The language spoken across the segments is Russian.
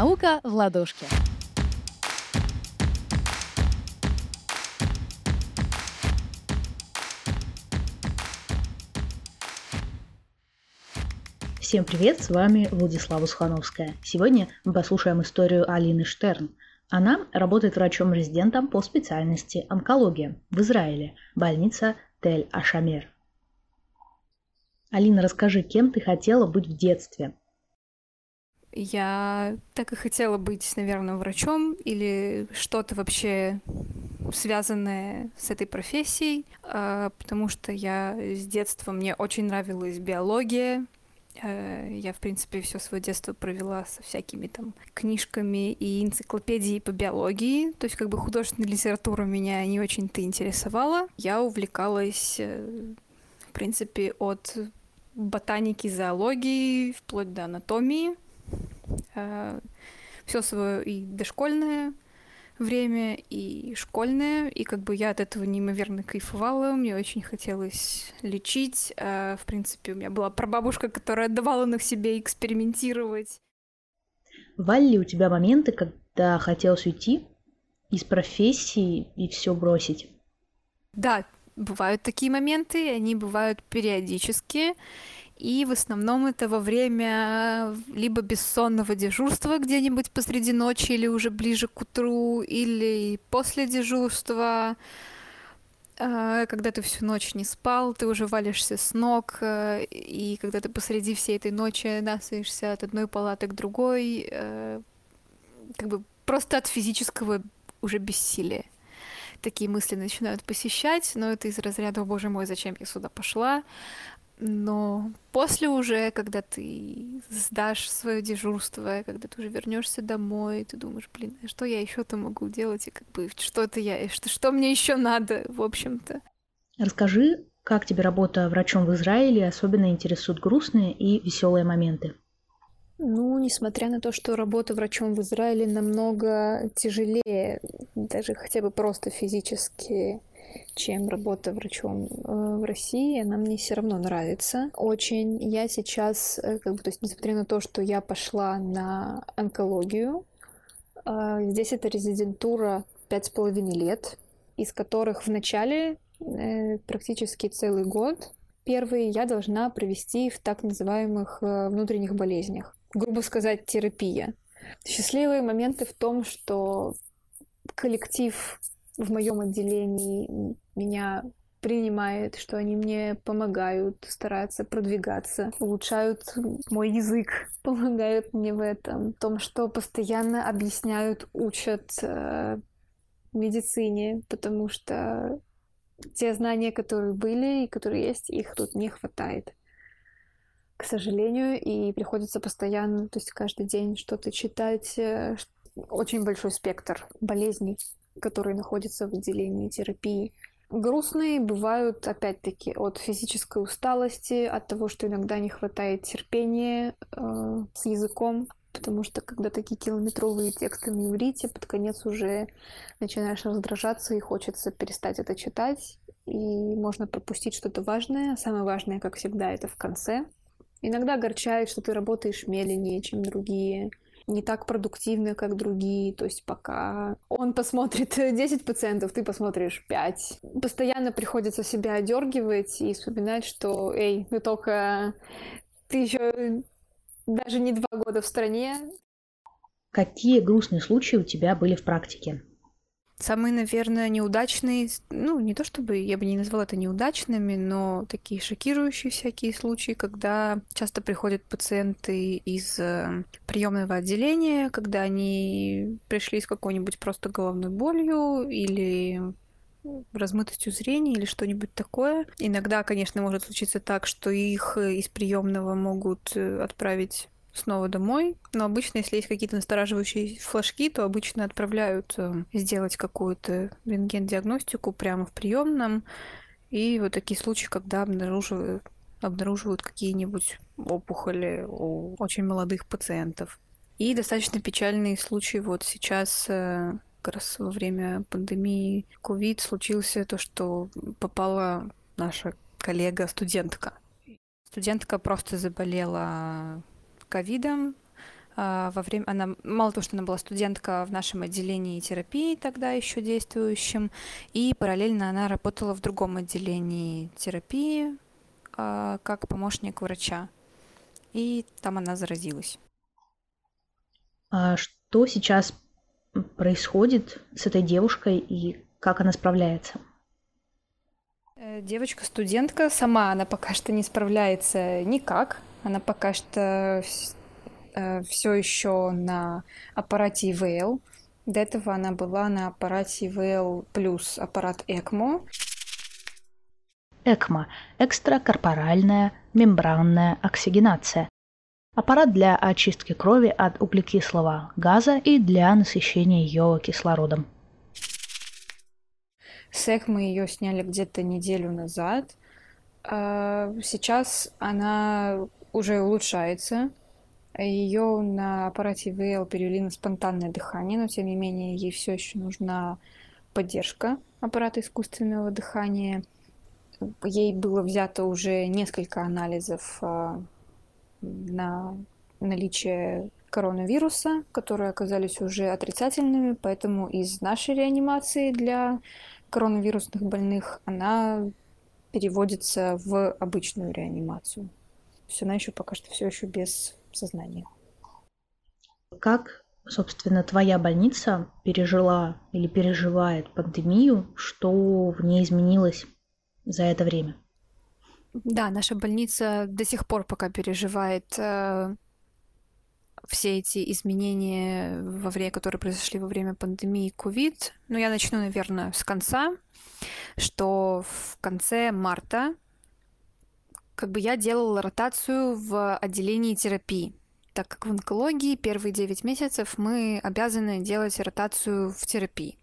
Наука в ладошке. Всем привет, с вами Владислава Сухановская. Сегодня мы послушаем историю Алины Штерн. Она работает врачом-резидентом по специальности онкология в Израиле, больница Тель-Ашамер. Алина, расскажи, кем ты хотела быть в детстве? Я так и хотела быть, наверное, врачом или что-то вообще связанное с этой профессией, а, потому что я с детства, мне очень нравилась биология, э, я, в принципе, все свое детство провела со всякими там книжками и энциклопедией по биологии. То есть, как бы художественная литература меня не очень-то интересовала. Я увлекалась, э, в принципе, от ботаники, зоологии, вплоть до анатомии. Э, все свое и дошкольное время, и школьное, и как бы я от этого неимоверно кайфовала, мне очень хотелось лечить. Э, в принципе, у меня была прабабушка, которая давала на себе экспериментировать. Бывали ли у тебя моменты, когда хотелось уйти из профессии и все бросить? Да, бывают такие моменты, они бывают периодически. И в основном это во время либо бессонного дежурства где-нибудь посреди ночи или уже ближе к утру, или после дежурства, э, когда ты всю ночь не спал, ты уже валишься с ног, э, и когда ты посреди всей этой ночи насаешься от одной палаты к другой, э, как бы просто от физического уже бессилия такие мысли начинают посещать, но это из разряда «О, боже мой, зачем я сюда пошла?». Но после уже, когда ты сдашь свое дежурство, когда ты уже вернешься домой, ты думаешь, блин, а что я еще-то могу делать, и как бы что это я, и что, что мне еще надо, в общем-то. Расскажи, как тебе работа врачом в Израиле особенно интересуют грустные и веселые моменты? Ну, несмотря на то, что работа врачом в Израиле намного тяжелее, даже хотя бы просто физически, чем работа врачом э, в России. Она мне все равно нравится очень. Я сейчас, э, как бы, то есть, несмотря на то, что я пошла на онкологию, э, здесь это резидентура пять с половиной лет, из которых в начале практически целый год первый я должна провести в так называемых внутренних болезнях. Грубо сказать, терапия. Счастливые моменты в том, что коллектив в моем отделении меня принимает, что они мне помогают, стараются продвигаться, улучшают мой язык, помогают мне в этом, в том, что постоянно объясняют, учат э, медицине, потому что те знания, которые были и которые есть, их тут не хватает. К сожалению, и приходится постоянно, то есть каждый день что-то читать, э, очень большой спектр болезней которые находятся в отделении терапии. Грустные бывают, опять-таки, от физической усталости, от того, что иногда не хватает терпения э, с языком, потому что когда такие километровые тексты на иврите, под конец уже начинаешь раздражаться и хочется перестать это читать, и можно пропустить что-то важное. Самое важное, как всегда, это в конце. Иногда огорчает, что ты работаешь медленнее, чем другие, не так продуктивны, как другие. То есть пока он посмотрит 10 пациентов, ты посмотришь 5. Постоянно приходится себя одергивать и вспоминать, что, эй, ну только ты еще даже не два года в стране. Какие грустные случаи у тебя были в практике? Самые, наверное, неудачные, ну, не то чтобы я бы не назвала это неудачными, но такие шокирующие всякие случаи, когда часто приходят пациенты из э, приемного отделения, когда они пришли с какой-нибудь просто головной болью или размытостью зрения или что-нибудь такое. Иногда, конечно, может случиться так, что их из приемного могут э, отправить снова домой. Но обычно, если есть какие-то настораживающие флажки, то обычно отправляют э, сделать какую-то рентген-диагностику прямо в приемном. И вот такие случаи, когда обнаруживают, обнаруживают какие-нибудь опухоли у очень молодых пациентов. И достаточно печальный случай вот сейчас э, как раз во время пандемии COVID случился то, что попала наша коллега-студентка. Студентка просто заболела ковидом, а, во время она мало того, что она была студентка в нашем отделении терапии тогда еще действующем, и параллельно она работала в другом отделении терапии а, как помощник врача. И там она заразилась. А что сейчас происходит с этой девушкой и как она справляется? Э, девочка-студентка сама, она пока что не справляется никак. Она пока что э, все еще на аппарате ИВЛ. До этого она была на аппарате ИВЛ плюс аппарат ЭКМО. ЭКМО – экстракорпоральная мембранная оксигенация. Аппарат для очистки крови от углекислого газа и для насыщения ее кислородом. С ЭКМО ее сняли где-то неделю назад. А, сейчас она уже улучшается. Ее на аппарате ВЛ перевели на спонтанное дыхание, но тем не менее ей все еще нужна поддержка аппарата искусственного дыхания. Ей было взято уже несколько анализов а, на наличие коронавируса, которые оказались уже отрицательными, поэтому из нашей реанимации для коронавирусных больных она переводится в обычную реанимацию. То есть она еще пока что все еще без сознания. Как, собственно, твоя больница пережила или переживает пандемию? Что в ней изменилось за это время? Да, наша больница до сих пор пока переживает э, все эти изменения, во время, которые произошли во время пандемии COVID. Но я начну, наверное, с конца, что в конце марта как бы я делала ротацию в отделении терапии, так как в онкологии первые 9 месяцев мы обязаны делать ротацию в терапии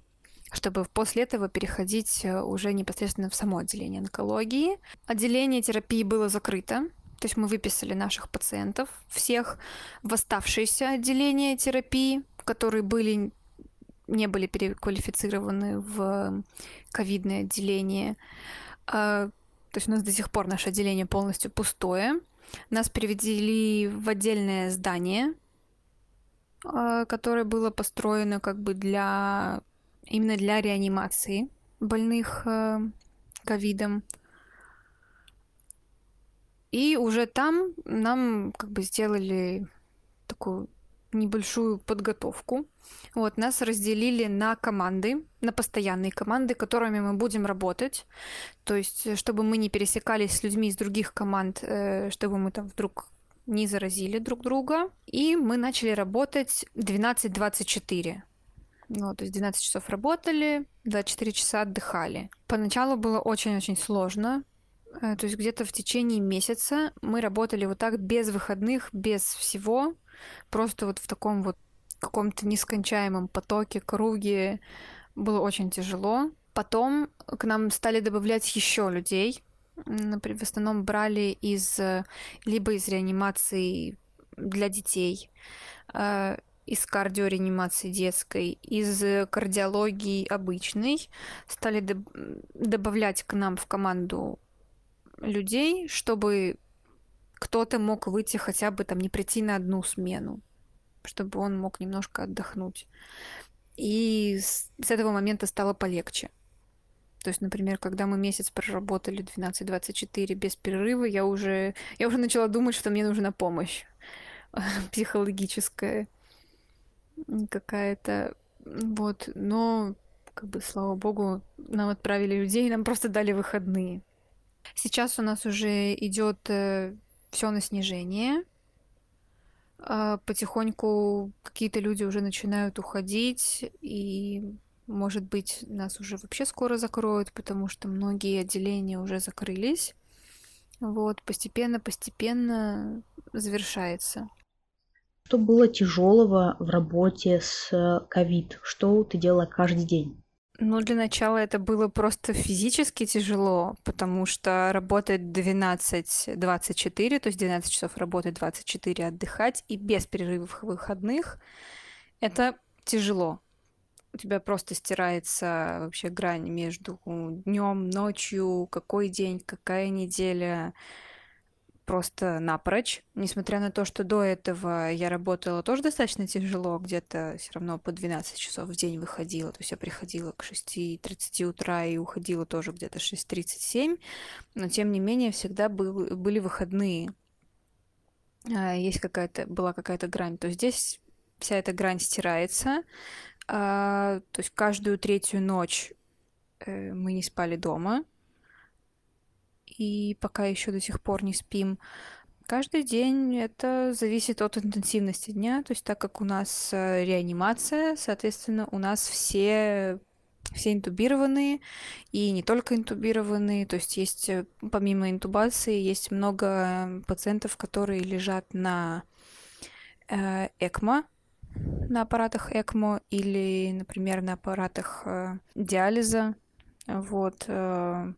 чтобы после этого переходить э, уже непосредственно в само отделение онкологии. Отделение терапии было закрыто, то есть мы выписали наших пациентов всех в оставшиеся отделения терапии, которые были не были переквалифицированы в ковидное отделение. То есть у нас до сих пор наше отделение полностью пустое. Нас перевели в отдельное здание, а, которое было построено как бы для именно для реанимации больных э, ковидом. И уже там нам как бы сделали такую небольшую подготовку. Вот, нас разделили на команды, на постоянные команды, которыми мы будем работать. То есть, чтобы мы не пересекались с людьми из других команд, э, чтобы мы там вдруг не заразили друг друга. И мы начали работать 12-24. Ну, то есть 12 часов работали, 24 часа отдыхали. Поначалу было очень-очень сложно. Э, то есть где-то в течение месяца мы работали вот так без выходных, без всего. Просто вот в таком вот каком-то нескончаемом потоке, круге. Было очень тяжело. Потом к нам стали добавлять еще людей. В основном брали из либо из реанимации для детей, э, из кардиореанимации детской, из кардиологии обычной, стали доб- добавлять к нам в команду людей, чтобы кто-то мог выйти хотя бы там не прийти на одну смену, чтобы он мог немножко отдохнуть. И с, с этого момента стало полегче. То есть, например, когда мы месяц проработали 12-24 без перерыва, я уже, я уже начала думать, что мне нужна помощь психологическая какая-то. Вот, но, как бы, слава богу, нам отправили людей, нам просто дали выходные. Сейчас у нас уже идет э, все на снижение. Э, потихоньку какие-то люди уже начинают уходить, и, может быть, нас уже вообще скоро закроют, потому что многие отделения уже закрылись. Вот, постепенно-постепенно завершается. Что было тяжелого в работе с э, ковид? Что ты делала каждый день? Ну, для начала это было просто физически тяжело, потому что работать 12-24, то есть 12 часов работать, 24 отдыхать, и без перерывов выходных, это тяжело. У тебя просто стирается вообще грань между днем, ночью, какой день, какая неделя просто напрочь, несмотря на то, что до этого я работала тоже достаточно тяжело, где-то все равно по 12 часов в день выходила, то есть я приходила к 6.30 утра и уходила тоже где-то 6.37, но тем не менее всегда был, были выходные, а, есть какая-то, была какая-то грань, то здесь вся эта грань стирается, а, то есть каждую третью ночь э, мы не спали дома, и пока еще до сих пор не спим. Каждый день это зависит от интенсивности дня, то есть так как у нас э, реанимация, соответственно, у нас все все интубированные и не только интубированные, то есть есть э, помимо интубации есть много пациентов, которые лежат на э, ЭКМО, на аппаратах ЭКМО или, например, на аппаратах э, диализа, вот. Э,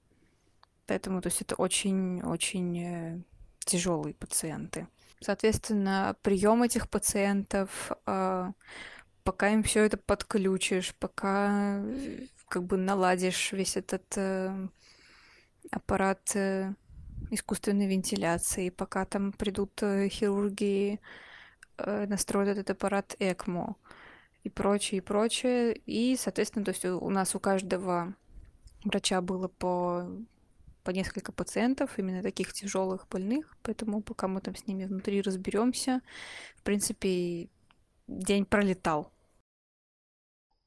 Поэтому, то есть это очень-очень э, тяжелые пациенты. Соответственно, прием этих пациентов, а, пока им все это подключишь, пока э, как бы наладишь весь этот э, аппарат искусственной вентиляции, пока там придут хирурги, настроят этот аппарат ЭКМО и прочее, и прочее. И, соответственно, то есть у нас у каждого врача было по по несколько пациентов, именно таких тяжелых больных, поэтому пока мы там с ними внутри разберемся, в принципе, день пролетал.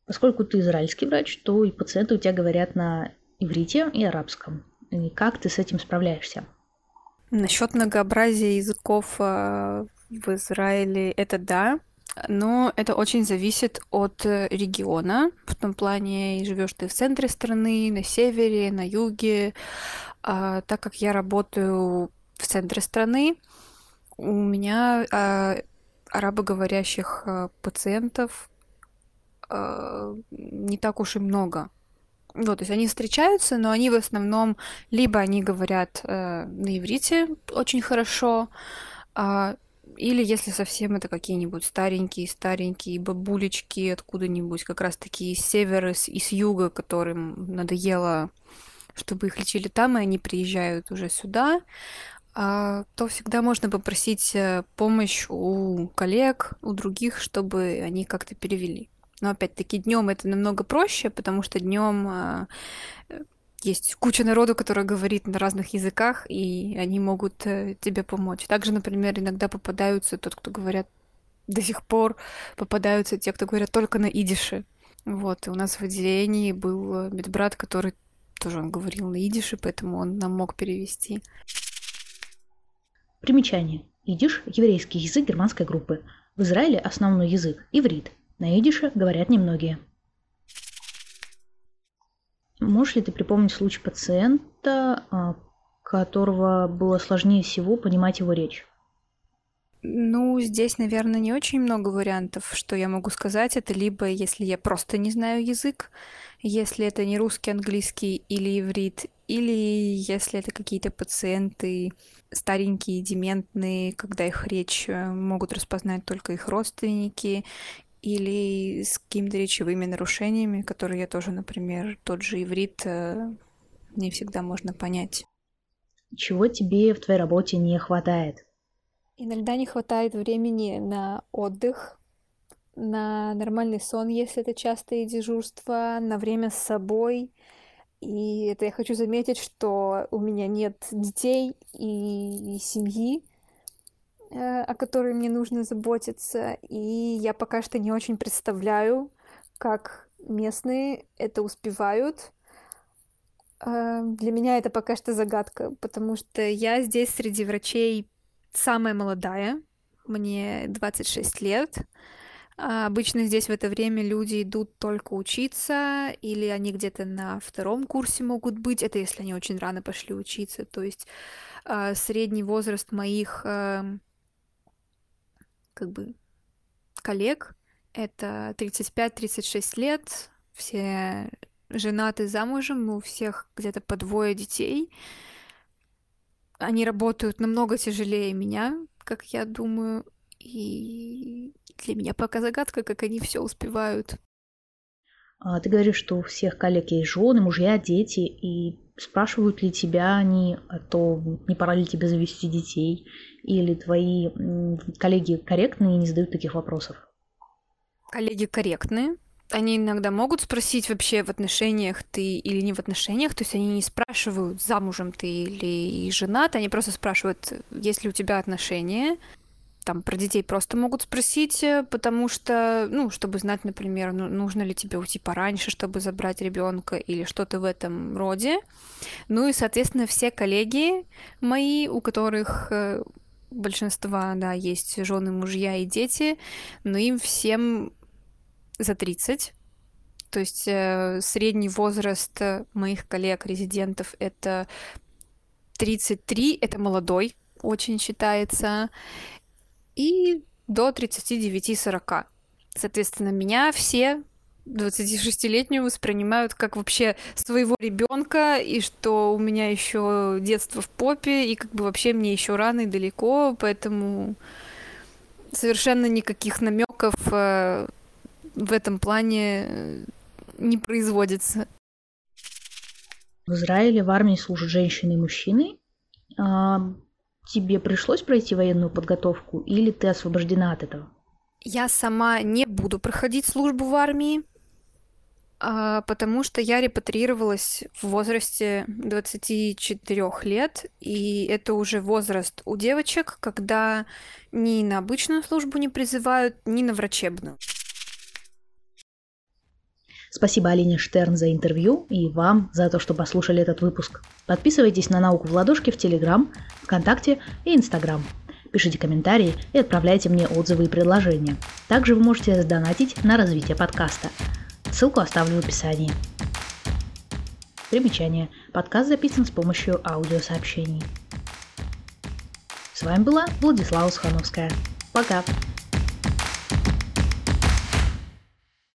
Поскольку ты израильский врач, то и пациенты у тебя говорят на иврите и арабском. И как ты с этим справляешься? Насчет многообразия языков э, в Израиле это да, но это очень зависит от э, региона. В том плане, живешь ты в центре страны, на севере, на юге. А, так как я работаю в центре страны, у меня а, арабоговорящих а, пациентов а, не так уж и много. Вот, то есть они встречаются, но они в основном либо они говорят э, на иврите очень хорошо, а, или если совсем это какие-нибудь старенькие-старенькие бабулечки откуда-нибудь, как раз таки из севера и с юга, которым надоело, чтобы их лечили там, и они приезжают уже сюда, а, то всегда можно попросить э, помощь у коллег, у других, чтобы они как-то перевели. Но опять-таки днем это намного проще, потому что днем а, есть куча народу, который говорит на разных языках, и они могут э, тебе помочь. Также, например, иногда попадаются тот, кто говорят до сих пор, попадаются те, кто говорят только на идише. Вот, и у нас в отделении был э, медбрат, который тоже он говорил на идише, поэтому он нам мог перевести. Примечание. Идиш – еврейский язык германской группы. В Израиле основной язык – иврит. На идише говорят немногие. Можешь ли ты припомнить случай пациента, а, которого было сложнее всего понимать его речь? Ну, здесь, наверное, не очень много вариантов, что я могу сказать. Это либо если я просто не знаю язык, если это не русский, английский или иврит, или если это какие-то пациенты старенькие, дементные, когда их речь э, могут распознать только их родственники, или с какими-то речевыми нарушениями, которые я тоже, например, тот же иврит э, не всегда можно понять. Чего тебе в твоей работе не хватает? Иногда не хватает времени на отдых, на нормальный сон, если это частые дежурства, на время с собой. И это я хочу заметить, что у меня нет детей и семьи, о которой мне нужно заботиться, и я пока что не очень представляю, как местные это успевают. Э, для меня это пока что загадка, потому что я здесь среди врачей самая молодая, мне 26 лет. А обычно здесь в это время люди идут только учиться, или они где-то на втором курсе могут быть, это если они очень рано пошли учиться. То есть э, средний возраст моих эм, как бы коллег. Это 35-36 лет, все женаты замужем, у всех где-то по двое детей. Они работают намного тяжелее меня, как я думаю, и для меня пока загадка, как они все успевают. А ты говоришь, что у всех коллег есть жены, мужья, дети, и спрашивают ли тебя они, а то не пора ли тебе завести детей, или твои коллеги корректные и не задают таких вопросов? Коллеги корректные, они иногда могут спросить вообще в отношениях ты или не в отношениях, то есть они не спрашивают, замужем ты или женат, они просто спрашивают, есть ли у тебя отношения, там про детей просто могут спросить, э, потому что, ну, чтобы знать, например, ну, нужно ли тебе уйти пораньше, чтобы забрать ребенка или что-то в этом роде. Ну и, соответственно, все коллеги мои, у которых э, большинства, да, есть жены, мужья и дети, но им всем за 30. То есть э, средний возраст моих коллег-резидентов это 33, это молодой, очень считается, и до 39-40. Соответственно, меня все 26-летнюю воспринимают как вообще своего ребенка, и что у меня еще детство в попе, и как бы вообще мне еще рано и далеко, поэтому совершенно никаких намеков э, в этом плане не производится. В Израиле в армии служат женщины и мужчины. А, тебе пришлось пройти военную подготовку или ты освобождена от этого? Я сама не буду проходить службу в армии, потому что я репатриировалась в возрасте 24 лет, и это уже возраст у девочек, когда ни на обычную службу не призывают, ни на врачебную. Спасибо Алине Штерн за интервью и вам за то, что послушали этот выпуск. Подписывайтесь на «Науку в ладошке» в Телеграм, ВКонтакте и Инстаграм. Пишите комментарии и отправляйте мне отзывы и предложения. Также вы можете сдонатить на развитие подкаста. Ссылку оставлю в описании. Примечание. Подкаст записан с помощью аудиосообщений. С вами была Владислава Сухановская. Пока!